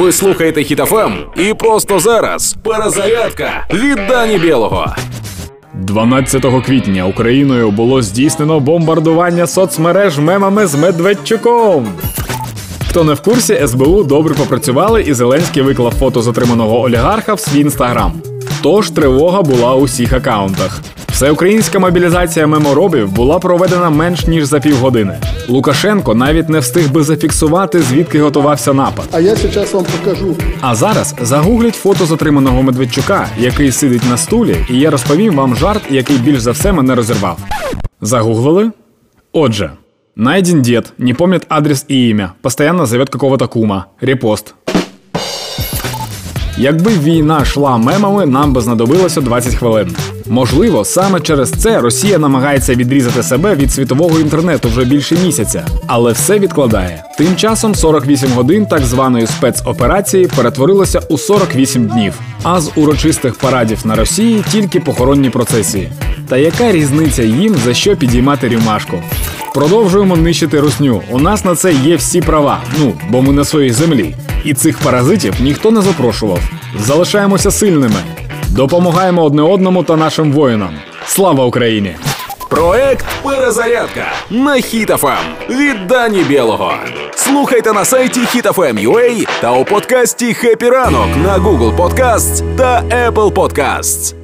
Ви слухаєте Хітофем і просто зараз перезарядка від Дані Білого. 12 квітня Україною було здійснено бомбардування соцмереж мемами з Медведчуком. Хто не в курсі, СБУ добре попрацювали, і Зеленський виклав фото затриманого олігарха в свій інстаграм. Тож тривога була у всіх акаунтах. Всеукраїнська мобілізація меморобів була проведена менш ніж за півгодини. Лукашенко навіть не встиг би зафіксувати, звідки готувався напад. А я сейчас вам покажу. А зараз загугліть фото затриманого Медведчука, який сидить на стулі, і я розповім вам жарт, який більш за все мене розірвав. Загуглили? Отже, найден дед, не помнит адрес и имя, постоянно зовет какого-то кума. Репост. Якби війна йшла мемами, нам би знадобилося 20 хвилин. Можливо, саме через це Росія намагається відрізати себе від світового інтернету вже більше місяця, але все відкладає. Тим часом 48 годин так званої спецоперації перетворилося у 48 днів. А з урочистих парадів на Росії тільки похоронні процесії. Та яка різниця їм за що підіймати рюмашку? Продовжуємо нищити русню. У нас на це є всі права. Ну бо ми на своїй землі. І цих паразитів ніхто не запрошував. Залишаємося сильними. Допомагаємо одне одному та нашим воїнам. Слава Україні! Проект Перезарядка на Хітофем від Дані Білого. Слухайте на сайті HitFM.ua та у подкасті «Хеппі ранок» на Google Podcasts та Apple Podcasts.